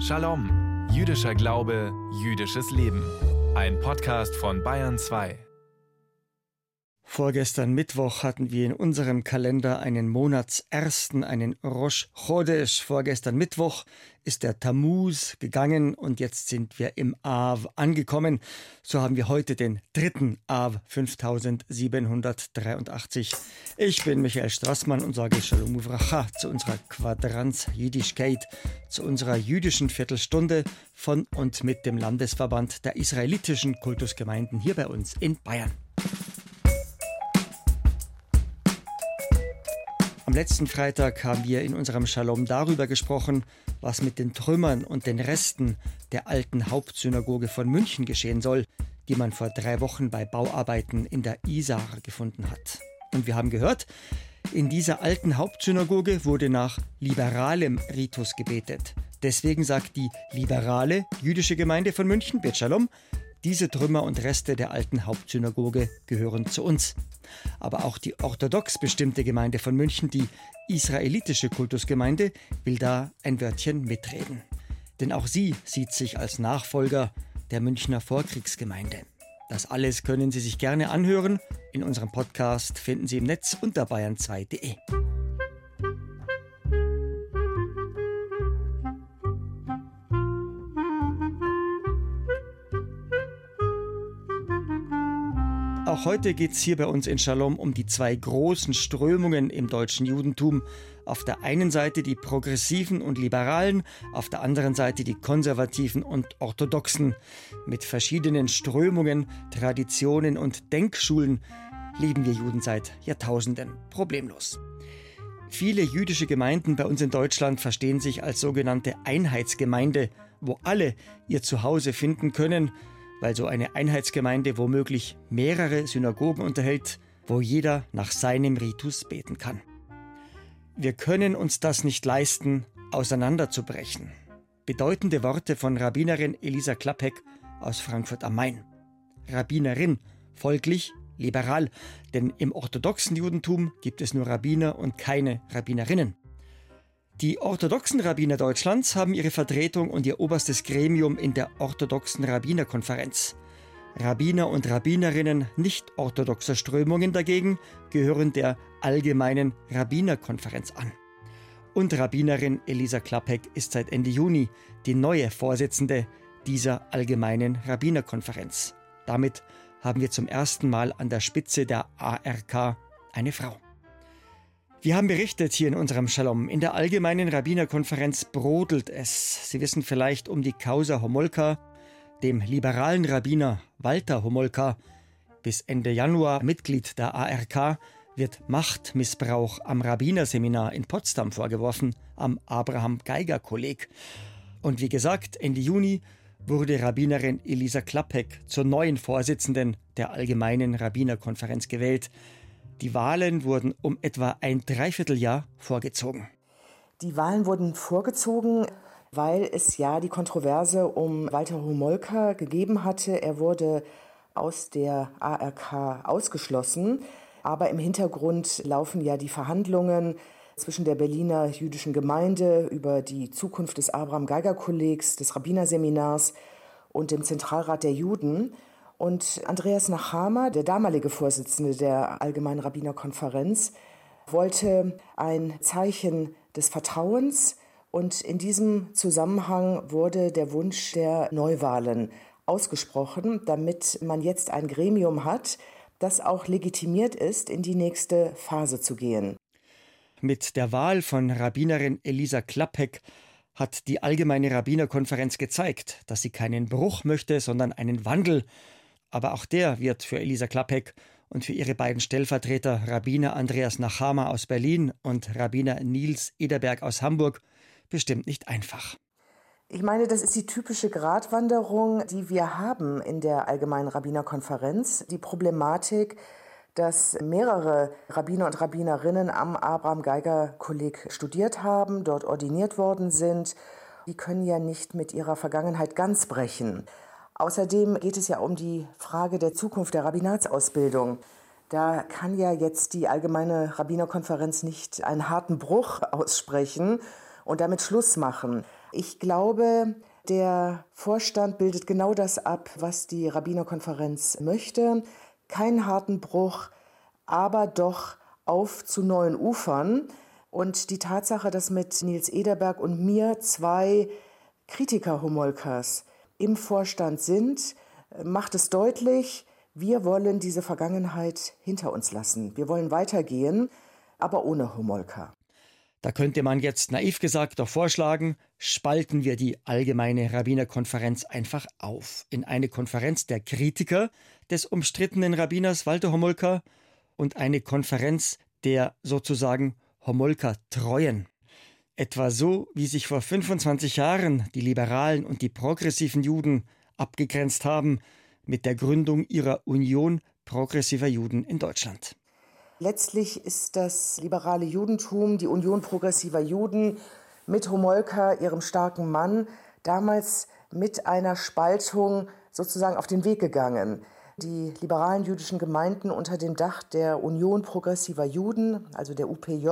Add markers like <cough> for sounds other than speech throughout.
Shalom, jüdischer Glaube, jüdisches Leben. Ein Podcast von Bayern 2. Vorgestern Mittwoch hatten wir in unserem Kalender einen Monatsersten, einen Rosh Chodesh. Vorgestern Mittwoch ist der Tammuz gegangen und jetzt sind wir im Av angekommen. So haben wir heute den dritten Av 5783. Ich bin Michael Strassmann und sage Shalom Uvracha zu unserer Quadranz Jiddischkeit, zu unserer jüdischen Viertelstunde von und mit dem Landesverband der israelitischen Kultusgemeinden hier bei uns in Bayern. Am letzten Freitag haben wir in unserem Shalom darüber gesprochen, was mit den Trümmern und den Resten der alten Hauptsynagoge von München geschehen soll, die man vor drei Wochen bei Bauarbeiten in der Isar gefunden hat. Und wir haben gehört, in dieser alten Hauptsynagoge wurde nach liberalem Ritus gebetet. Deswegen sagt die liberale jüdische Gemeinde von München, Bet Shalom, diese Trümmer und Reste der alten Hauptsynagoge gehören zu uns. Aber auch die orthodox bestimmte Gemeinde von München, die israelitische Kultusgemeinde, will da ein Wörtchen mitreden. Denn auch sie sieht sich als Nachfolger der Münchner Vorkriegsgemeinde. Das alles können Sie sich gerne anhören. In unserem Podcast finden Sie im Netz unter bayern2.de. Auch heute geht es hier bei uns in Shalom um die zwei großen Strömungen im deutschen Judentum. Auf der einen Seite die Progressiven und Liberalen, auf der anderen Seite die Konservativen und Orthodoxen. Mit verschiedenen Strömungen, Traditionen und Denkschulen leben wir Juden seit Jahrtausenden problemlos. Viele jüdische Gemeinden bei uns in Deutschland verstehen sich als sogenannte Einheitsgemeinde, wo alle ihr Zuhause finden können – weil so eine Einheitsgemeinde womöglich mehrere Synagogen unterhält, wo jeder nach seinem Ritus beten kann. Wir können uns das nicht leisten, auseinanderzubrechen. Bedeutende Worte von Rabbinerin Elisa Klappek aus Frankfurt am Main. Rabbinerin, folglich liberal, denn im orthodoxen Judentum gibt es nur Rabbiner und keine Rabbinerinnen. Die orthodoxen Rabbiner Deutschlands haben ihre Vertretung und ihr oberstes Gremium in der orthodoxen Rabbinerkonferenz. Rabbiner und Rabbinerinnen nicht orthodoxer Strömungen dagegen gehören der allgemeinen Rabbinerkonferenz an. Und Rabbinerin Elisa Klappek ist seit Ende Juni die neue Vorsitzende dieser allgemeinen Rabbinerkonferenz. Damit haben wir zum ersten Mal an der Spitze der ARK eine Frau. Wir haben berichtet hier in unserem Shalom. In der allgemeinen Rabbinerkonferenz brodelt es. Sie wissen vielleicht um die Causa Homolka, dem liberalen Rabbiner Walter Homolka, bis Ende Januar Mitglied der ARK, wird Machtmissbrauch am Rabbinerseminar in Potsdam vorgeworfen, am Abraham Geiger Kolleg. Und wie gesagt, Ende Juni wurde Rabbinerin Elisa Klappek zur neuen Vorsitzenden der Allgemeinen Rabbinerkonferenz gewählt. Die Wahlen wurden um etwa ein Dreivierteljahr vorgezogen. Die Wahlen wurden vorgezogen, weil es ja die Kontroverse um Walter Homolka gegeben hatte. Er wurde aus der ARK ausgeschlossen. Aber im Hintergrund laufen ja die Verhandlungen zwischen der Berliner jüdischen Gemeinde über die Zukunft des Abraham Geiger Kollegs, des Rabbinerseminars und dem Zentralrat der Juden. Und Andreas Nachama, der damalige Vorsitzende der Allgemeinen Rabbinerkonferenz, wollte ein Zeichen des Vertrauens und in diesem Zusammenhang wurde der Wunsch der Neuwahlen ausgesprochen, damit man jetzt ein Gremium hat, das auch legitimiert ist, in die nächste Phase zu gehen. Mit der Wahl von Rabbinerin Elisa Klappek hat die Allgemeine Rabbinerkonferenz gezeigt, dass sie keinen Bruch möchte, sondern einen Wandel aber auch der wird für Elisa Klappek und für ihre beiden Stellvertreter Rabbiner Andreas Nachama aus Berlin und Rabbiner Nils Ederberg aus Hamburg bestimmt nicht einfach. Ich meine, das ist die typische Gratwanderung, die wir haben in der Allgemeinen Rabbinerkonferenz. Die Problematik, dass mehrere Rabbiner und Rabbinerinnen am Abraham Geiger Kolleg studiert haben, dort ordiniert worden sind. Die können ja nicht mit ihrer Vergangenheit ganz brechen. Außerdem geht es ja um die Frage der Zukunft der Rabbinatsausbildung. Da kann ja jetzt die Allgemeine Rabbinerkonferenz nicht einen harten Bruch <laughs> aussprechen und damit Schluss machen. Ich glaube, der Vorstand bildet genau das ab, was die Rabbinerkonferenz möchte. Keinen harten Bruch, aber doch auf zu neuen Ufern. Und die Tatsache, dass mit Nils Ederberg und mir zwei Kritiker Homolkas im Vorstand sind, macht es deutlich, wir wollen diese Vergangenheit hinter uns lassen. Wir wollen weitergehen, aber ohne Homolka. Da könnte man jetzt naiv gesagt doch vorschlagen, spalten wir die allgemeine Rabbinerkonferenz einfach auf in eine Konferenz der Kritiker des umstrittenen Rabbiners Walter Homolka und eine Konferenz der sozusagen Homolka-Treuen. Etwa so, wie sich vor 25 Jahren die liberalen und die progressiven Juden abgegrenzt haben mit der Gründung ihrer Union progressiver Juden in Deutschland. Letztlich ist das liberale Judentum, die Union progressiver Juden mit Homolka, ihrem starken Mann, damals mit einer Spaltung sozusagen auf den Weg gegangen. Die liberalen jüdischen Gemeinden unter dem Dach der Union progressiver Juden, also der UPJ,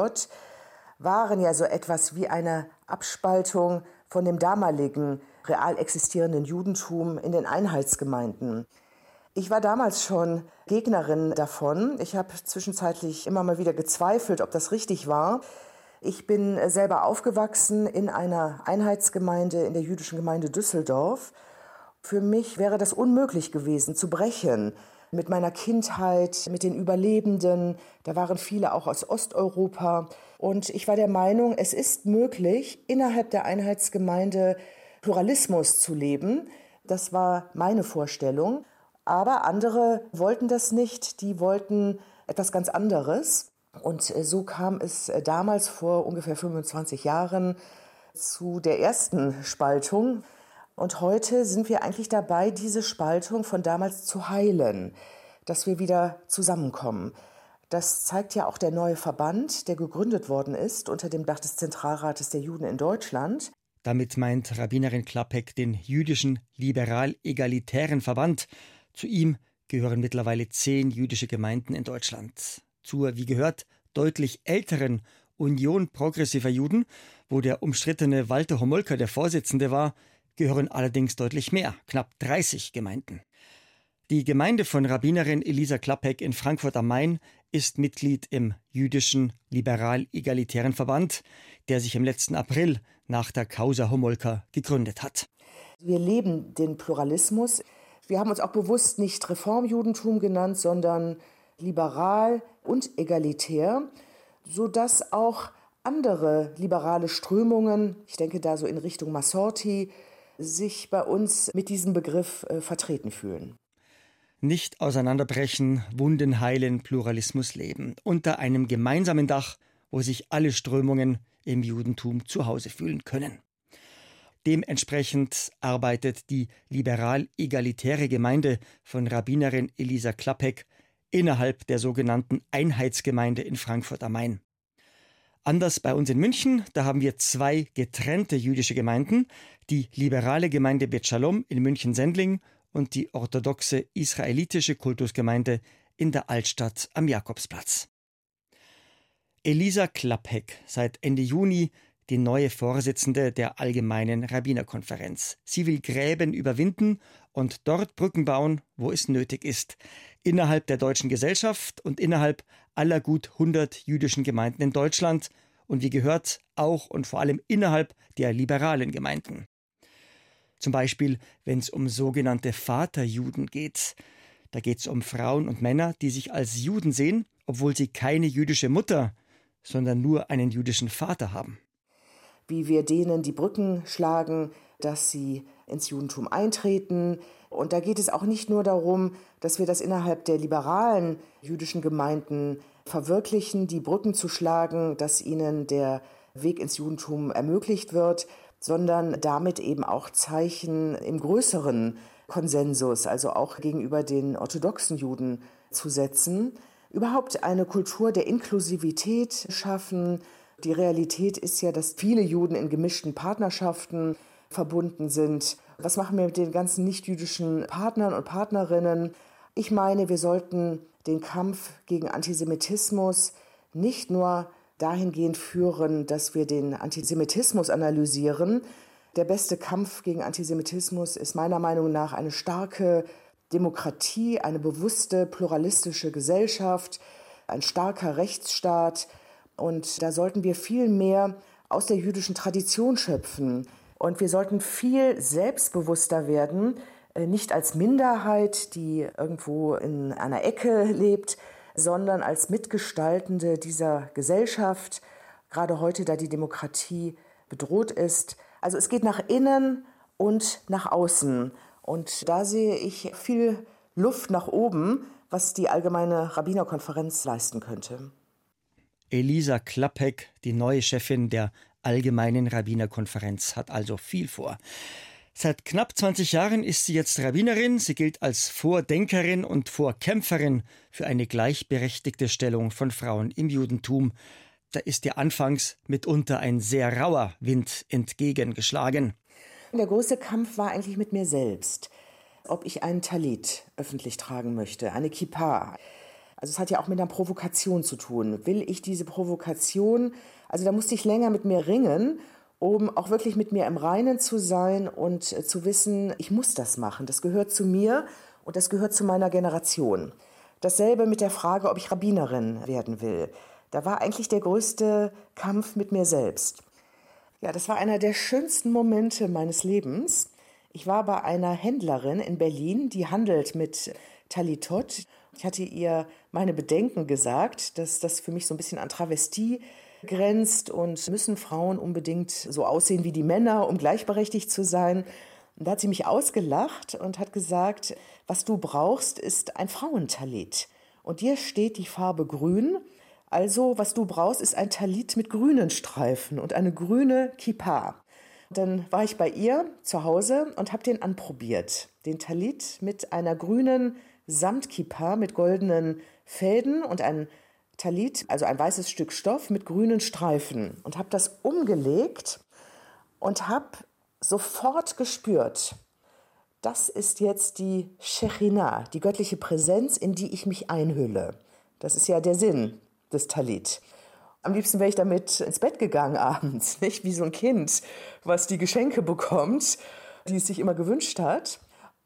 waren ja so etwas wie eine Abspaltung von dem damaligen real existierenden Judentum in den Einheitsgemeinden. Ich war damals schon Gegnerin davon. Ich habe zwischenzeitlich immer mal wieder gezweifelt, ob das richtig war. Ich bin selber aufgewachsen in einer Einheitsgemeinde in der jüdischen Gemeinde Düsseldorf. Für mich wäre das unmöglich gewesen zu brechen mit meiner Kindheit, mit den Überlebenden. Da waren viele auch aus Osteuropa. Und ich war der Meinung, es ist möglich, innerhalb der Einheitsgemeinde Pluralismus zu leben. Das war meine Vorstellung. Aber andere wollten das nicht, die wollten etwas ganz anderes. Und so kam es damals vor ungefähr 25 Jahren zu der ersten Spaltung. Und heute sind wir eigentlich dabei, diese Spaltung von damals zu heilen, dass wir wieder zusammenkommen. Das zeigt ja auch der neue Verband, der gegründet worden ist unter dem Dach des Zentralrates der Juden in Deutschland. Damit meint Rabbinerin Klappek den jüdischen liberal-egalitären Verband, zu ihm gehören mittlerweile zehn jüdische Gemeinden in Deutschland. Zur, wie gehört, deutlich älteren Union progressiver Juden, wo der umstrittene Walter Homolka der Vorsitzende war, gehören allerdings deutlich mehr, knapp 30 Gemeinden. Die Gemeinde von Rabbinerin Elisa Klappek in Frankfurt am Main ist Mitglied im jüdischen liberal-egalitären Verband, der sich im letzten April nach der Causa Homolka gegründet hat. Wir leben den Pluralismus wir haben uns auch bewusst nicht Reformjudentum genannt, sondern liberal und egalitär, sodass auch andere liberale Strömungen, ich denke da so in Richtung Massorti, sich bei uns mit diesem Begriff äh, vertreten fühlen. Nicht auseinanderbrechen, Wunden heilen, Pluralismus leben. Unter einem gemeinsamen Dach, wo sich alle Strömungen im Judentum zu Hause fühlen können. Dementsprechend arbeitet die liberal-egalitäre Gemeinde von Rabbinerin Elisa Klappek innerhalb der sogenannten Einheitsgemeinde in Frankfurt am Main. Anders bei uns in München, da haben wir zwei getrennte jüdische Gemeinden, die liberale Gemeinde Bet Shalom in München-Sendling und die orthodoxe israelitische Kultusgemeinde in der Altstadt am Jakobsplatz. Elisa Klappek, seit Ende Juni die neue Vorsitzende der Allgemeinen Rabbinerkonferenz. Sie will Gräben überwinden und dort Brücken bauen, wo es nötig ist, innerhalb der deutschen Gesellschaft und innerhalb aller gut 100 jüdischen Gemeinden in Deutschland und wie gehört auch und vor allem innerhalb der liberalen Gemeinden. Zum Beispiel, wenn es um sogenannte Vaterjuden geht. Da geht es um Frauen und Männer, die sich als Juden sehen, obwohl sie keine jüdische Mutter, sondern nur einen jüdischen Vater haben wie wir denen die Brücken schlagen, dass sie ins Judentum eintreten. Und da geht es auch nicht nur darum, dass wir das innerhalb der liberalen jüdischen Gemeinden verwirklichen, die Brücken zu schlagen, dass ihnen der Weg ins Judentum ermöglicht wird, sondern damit eben auch Zeichen im größeren Konsensus, also auch gegenüber den orthodoxen Juden zu setzen. Überhaupt eine Kultur der Inklusivität schaffen, die Realität ist ja, dass viele Juden in gemischten Partnerschaften verbunden sind. Was machen wir mit den ganzen nichtjüdischen Partnern und Partnerinnen? Ich meine, wir sollten den Kampf gegen Antisemitismus nicht nur dahingehend führen, dass wir den Antisemitismus analysieren. Der beste Kampf gegen Antisemitismus ist meiner Meinung nach eine starke Demokratie, eine bewusste pluralistische Gesellschaft, ein starker Rechtsstaat. Und da sollten wir viel mehr aus der jüdischen Tradition schöpfen. Und wir sollten viel selbstbewusster werden, äh, nicht als Minderheit, die irgendwo in einer Ecke <laughs> lebt, sondern als Mitgestaltende dieser Gesellschaft, gerade heute, da die Demokratie bedroht ist. Also es geht nach innen und nach außen. Und da sehe ich viel Luft nach oben, was die allgemeine Rabbinerkonferenz leisten könnte. Elisa Klappek, die neue Chefin der Allgemeinen Rabbinerkonferenz, hat also viel vor. Seit knapp 20 Jahren ist sie jetzt Rabbinerin. Sie gilt als Vordenkerin und Vorkämpferin für eine gleichberechtigte Stellung von Frauen im Judentum. Da ist ihr anfangs mitunter ein sehr rauer Wind entgegengeschlagen. Der große Kampf war eigentlich mit mir selbst, ob ich einen Talit öffentlich tragen möchte, eine Kippa. Also es hat ja auch mit einer Provokation zu tun. Will ich diese Provokation? Also da musste ich länger mit mir ringen um auch wirklich mit mir im Reinen zu sein und äh, zu wissen, ich muss das machen. Das gehört zu mir und das gehört zu meiner Generation. Dasselbe mit der Frage, ob ich Rabbinerin werden will. Da war eigentlich der größte Kampf mit mir selbst. Ja, das war einer der schönsten Momente meines Lebens. Ich war bei einer Händlerin in Berlin, die handelt mit Talitot. Ich hatte ihr meine Bedenken gesagt, dass das für mich so ein bisschen an Travestie grenzt und müssen Frauen unbedingt so aussehen wie die Männer, um gleichberechtigt zu sein. Und da hat sie mich ausgelacht und hat gesagt, was du brauchst, ist ein Frauentalit. Und dir steht die Farbe grün. Also, was du brauchst, ist ein Talit mit grünen Streifen und eine grüne Kippa. Dann war ich bei ihr zu Hause und habe den anprobiert. Den Talit mit einer grünen Samtkippa mit goldenen Fäden und ein Talit, also ein weißes Stück Stoff mit grünen Streifen und habe das umgelegt und habe sofort gespürt, das ist jetzt die Shechina, die göttliche Präsenz, in die ich mich einhülle. Das ist ja der Sinn des Talit. Am liebsten wäre ich damit ins Bett gegangen <laughs> abends, nicht wie so ein Kind, was die Geschenke bekommt, die es sich immer gewünscht hat.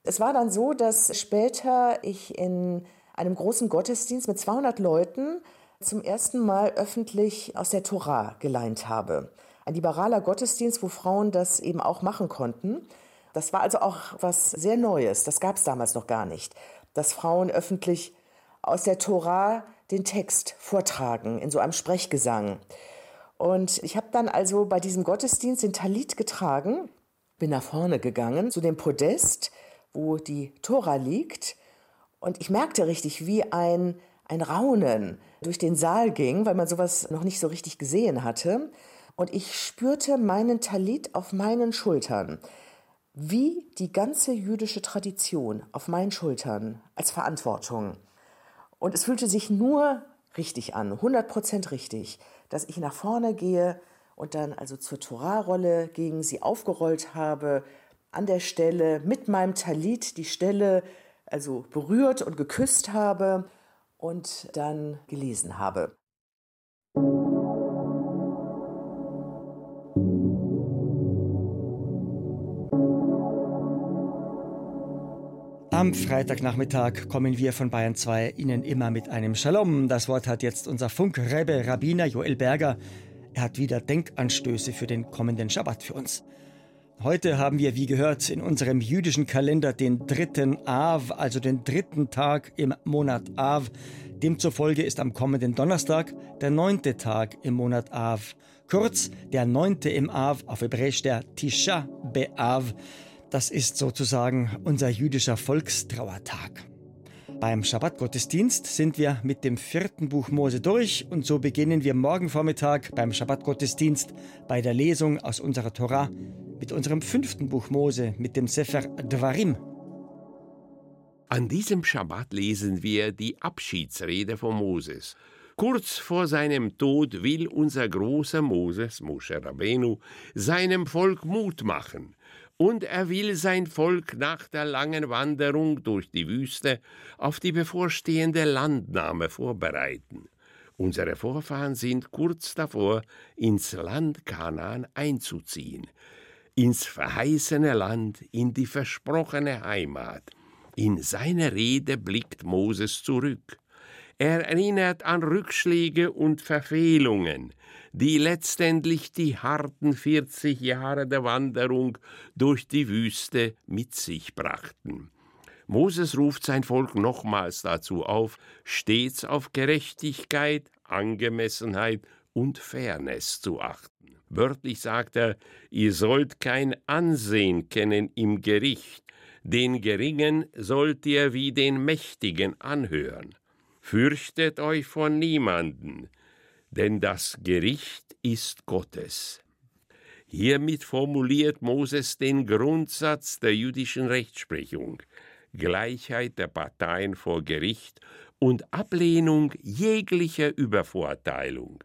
Es war dann so, dass später ich in einem großen Gottesdienst mit 200 Leuten zum ersten Mal öffentlich aus der Tora geleint habe. Ein liberaler Gottesdienst, wo Frauen das eben auch machen konnten. Das war also auch was sehr Neues. Das gab es damals noch gar nicht, dass Frauen öffentlich aus der Tora den Text vortragen in so einem Sprechgesang. Und ich habe dann also bei diesem Gottesdienst den Talit getragen, bin nach vorne gegangen zu dem Podest, wo die Tora liegt. Und ich merkte richtig, wie ein ein Raunen durch den Saal ging, weil man sowas noch nicht so richtig gesehen hatte. Und ich spürte meinen Talit auf meinen Schultern, wie die ganze jüdische Tradition auf meinen Schultern als Verantwortung. Und es fühlte sich nur richtig an, 100% richtig, dass ich nach vorne gehe und dann also zur Torahrolle ging, sie aufgerollt habe, an der Stelle mit meinem Talit die Stelle also berührt und geküsst habe und dann gelesen habe. Am Freitagnachmittag kommen wir von Bayern 2 Ihnen immer mit einem Shalom. Das Wort hat jetzt unser Funkrebbe Rabbiner Joel Berger. Er hat wieder Denkanstöße für den kommenden Schabbat für uns. Heute haben wir, wie gehört, in unserem jüdischen Kalender den dritten Av, also den dritten Tag im Monat Av. Demzufolge ist am kommenden Donnerstag der neunte Tag im Monat Av. Kurz, der neunte im Av, auf Hebräisch der Tisha Be'av. Das ist sozusagen unser jüdischer Volkstrauertag. Beim Schabbatgottesdienst sind wir mit dem vierten Buch Mose durch und so beginnen wir morgen Vormittag beim Schabbatgottesdienst bei der Lesung aus unserer Torah mit unserem fünften Buch Mose, mit dem Sefer Dvarim. An diesem Schabbat lesen wir die Abschiedsrede von Moses. Kurz vor seinem Tod will unser großer Moses, Moshe Rabenu, seinem Volk Mut machen. Und er will sein Volk nach der langen Wanderung durch die Wüste auf die bevorstehende Landnahme vorbereiten. Unsere Vorfahren sind kurz davor, ins Land Kanaan einzuziehen, ins verheißene Land, in die versprochene Heimat. In seine Rede blickt Moses zurück. Er erinnert an Rückschläge und Verfehlungen, die letztendlich die harten 40 Jahre der Wanderung durch die Wüste mit sich brachten. Moses ruft sein Volk nochmals dazu auf, stets auf Gerechtigkeit, Angemessenheit und Fairness zu achten. Wörtlich sagt er, ihr sollt kein Ansehen kennen im Gericht, den Geringen sollt ihr wie den Mächtigen anhören. Fürchtet euch vor niemanden, denn das Gericht ist Gottes. Hiermit formuliert Moses den Grundsatz der jüdischen Rechtsprechung. Gleichheit der Parteien vor Gericht und Ablehnung jeglicher Übervorteilung.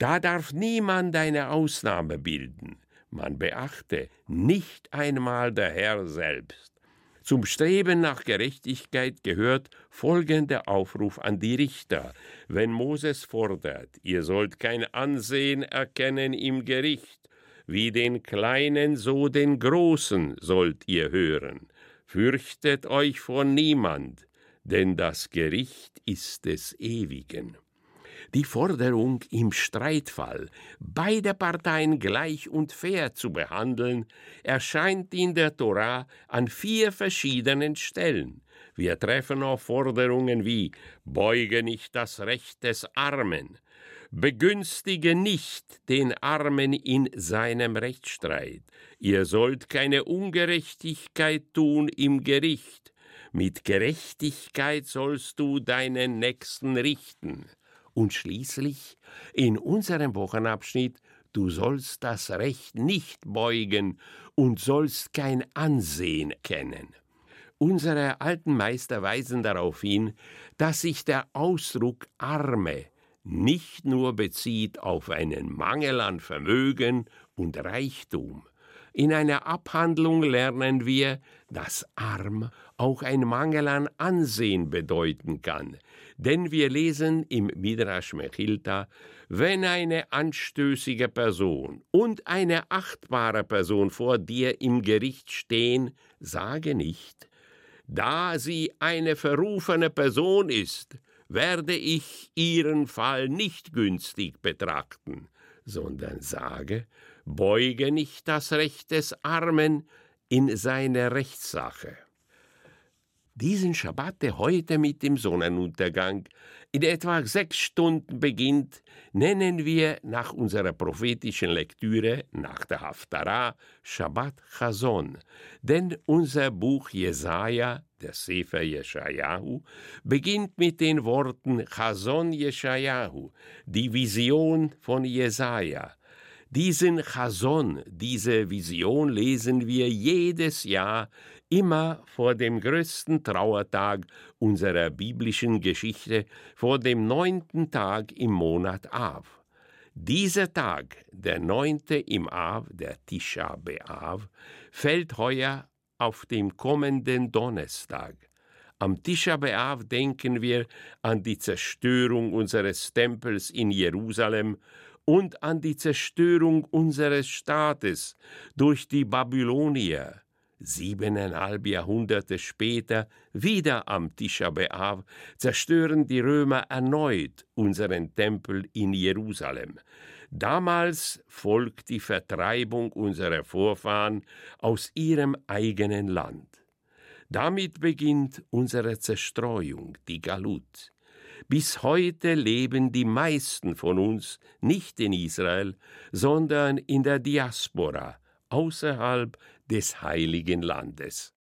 Da darf niemand eine Ausnahme bilden. Man beachte nicht einmal der Herr selbst. Zum Streben nach Gerechtigkeit gehört folgender Aufruf an die Richter. Wenn Moses fordert, ihr sollt kein Ansehen erkennen im Gericht, wie den Kleinen, so den Großen sollt ihr hören. Fürchtet euch vor niemand, denn das Gericht ist des Ewigen. Die Forderung, im Streitfall beide Parteien gleich und fair zu behandeln, erscheint in der Tora an vier verschiedenen Stellen. Wir treffen auf Forderungen wie Beuge nicht das Recht des Armen, begünstige nicht den Armen in seinem Rechtsstreit. Ihr sollt keine Ungerechtigkeit tun im Gericht. Mit Gerechtigkeit sollst du deinen Nächsten richten. Und schließlich in unserem Wochenabschnitt Du sollst das Recht nicht beugen und sollst kein Ansehen kennen. Unsere alten Meister weisen darauf hin, dass sich der Ausdruck Arme nicht nur bezieht auf einen Mangel an Vermögen und Reichtum. In einer Abhandlung lernen wir, dass arm auch ein Mangel an Ansehen bedeuten kann. Denn wir lesen im Midrash Mechilta, wenn eine anstößige Person und eine achtbare Person vor dir im Gericht stehen, sage nicht, da sie eine verrufene Person ist, werde ich ihren Fall nicht günstig betrachten, sondern sage, beuge nicht das Recht des Armen in seine Rechtssache. Diesen Schabbat, der heute mit dem Sonnenuntergang in etwa sechs Stunden beginnt, nennen wir nach unserer prophetischen Lektüre, nach der Haftarah, Shabbat Chazon. Denn unser Buch Jesaja, der Sefer Jeschajahu, beginnt mit den Worten Chazon Jeschajahu, die Vision von Jesaja. Diesen Chazon, diese Vision lesen wir jedes Jahr immer vor dem größten Trauertag unserer biblischen Geschichte, vor dem neunten Tag im Monat Av. Dieser Tag, der neunte im Av, der Tisha B'Av, fällt heuer auf dem kommenden Donnerstag. Am Tisha B'Av denken wir an die Zerstörung unseres Tempels in Jerusalem und an die Zerstörung unseres Staates durch die Babylonier Siebeneinhalb Jahrhunderte später, wieder am Tisha B'Av, zerstören die Römer erneut unseren Tempel in Jerusalem. Damals folgt die Vertreibung unserer Vorfahren aus ihrem eigenen Land. Damit beginnt unsere Zerstreuung, die Galut. Bis heute leben die meisten von uns nicht in Israel, sondern in der Diaspora, außerhalb des heiligen Landes.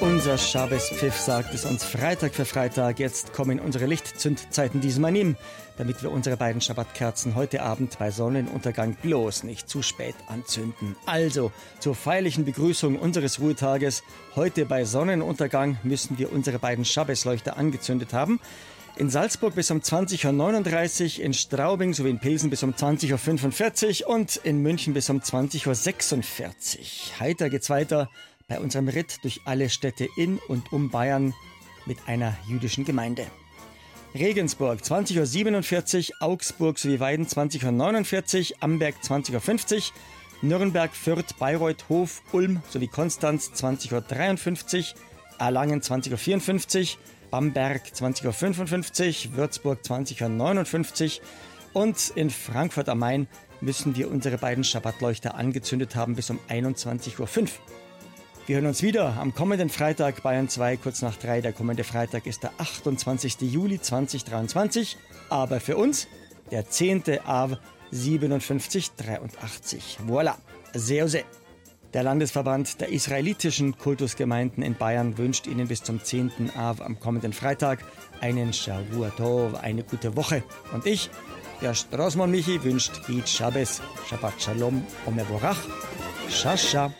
Unser Schabespfiff sagt es uns Freitag für Freitag. Jetzt kommen unsere Lichtzündzeiten diesmal nimm, damit wir unsere beiden Schabbatkerzen heute Abend bei Sonnenuntergang bloß nicht zu spät anzünden. Also, zur feierlichen Begrüßung unseres Ruhetages, heute bei Sonnenuntergang müssen wir unsere beiden Schabbesleuchter angezündet haben. In Salzburg bis um 20.39 Uhr, in Straubing sowie in Pilsen bis um 20.45 Uhr und in München bis um 20.46 Uhr. Heiter geht's weiter bei unserem Ritt durch alle Städte in und um Bayern mit einer jüdischen Gemeinde. Regensburg 20.47 Uhr, Augsburg sowie Weiden 20.49 Uhr, Amberg 20.50 Uhr, Nürnberg, Fürth, Bayreuth, Hof, Ulm sowie Konstanz 20.53 Uhr, Erlangen 20.54 Uhr, Bamberg 20.55 Uhr, Würzburg 20.59 Uhr und in Frankfurt am Main müssen wir unsere beiden Schabbatleuchter angezündet haben bis um 21.05 Uhr. Wir hören uns wieder am kommenden Freitag Bayern 2 kurz nach 3. Der kommende Freitag ist der 28. Juli 2023, aber für uns der 10. Av 5783. Voilà, sehr, sehr. Der Landesverband der israelitischen Kultusgemeinden in Bayern wünscht Ihnen bis zum 10. Av am kommenden Freitag einen Shavua Tov, eine gute Woche. Und ich, der Straßmann Michi, wünscht Eid Shabbos, Shabbat Shalom, Omevorach, Shasha.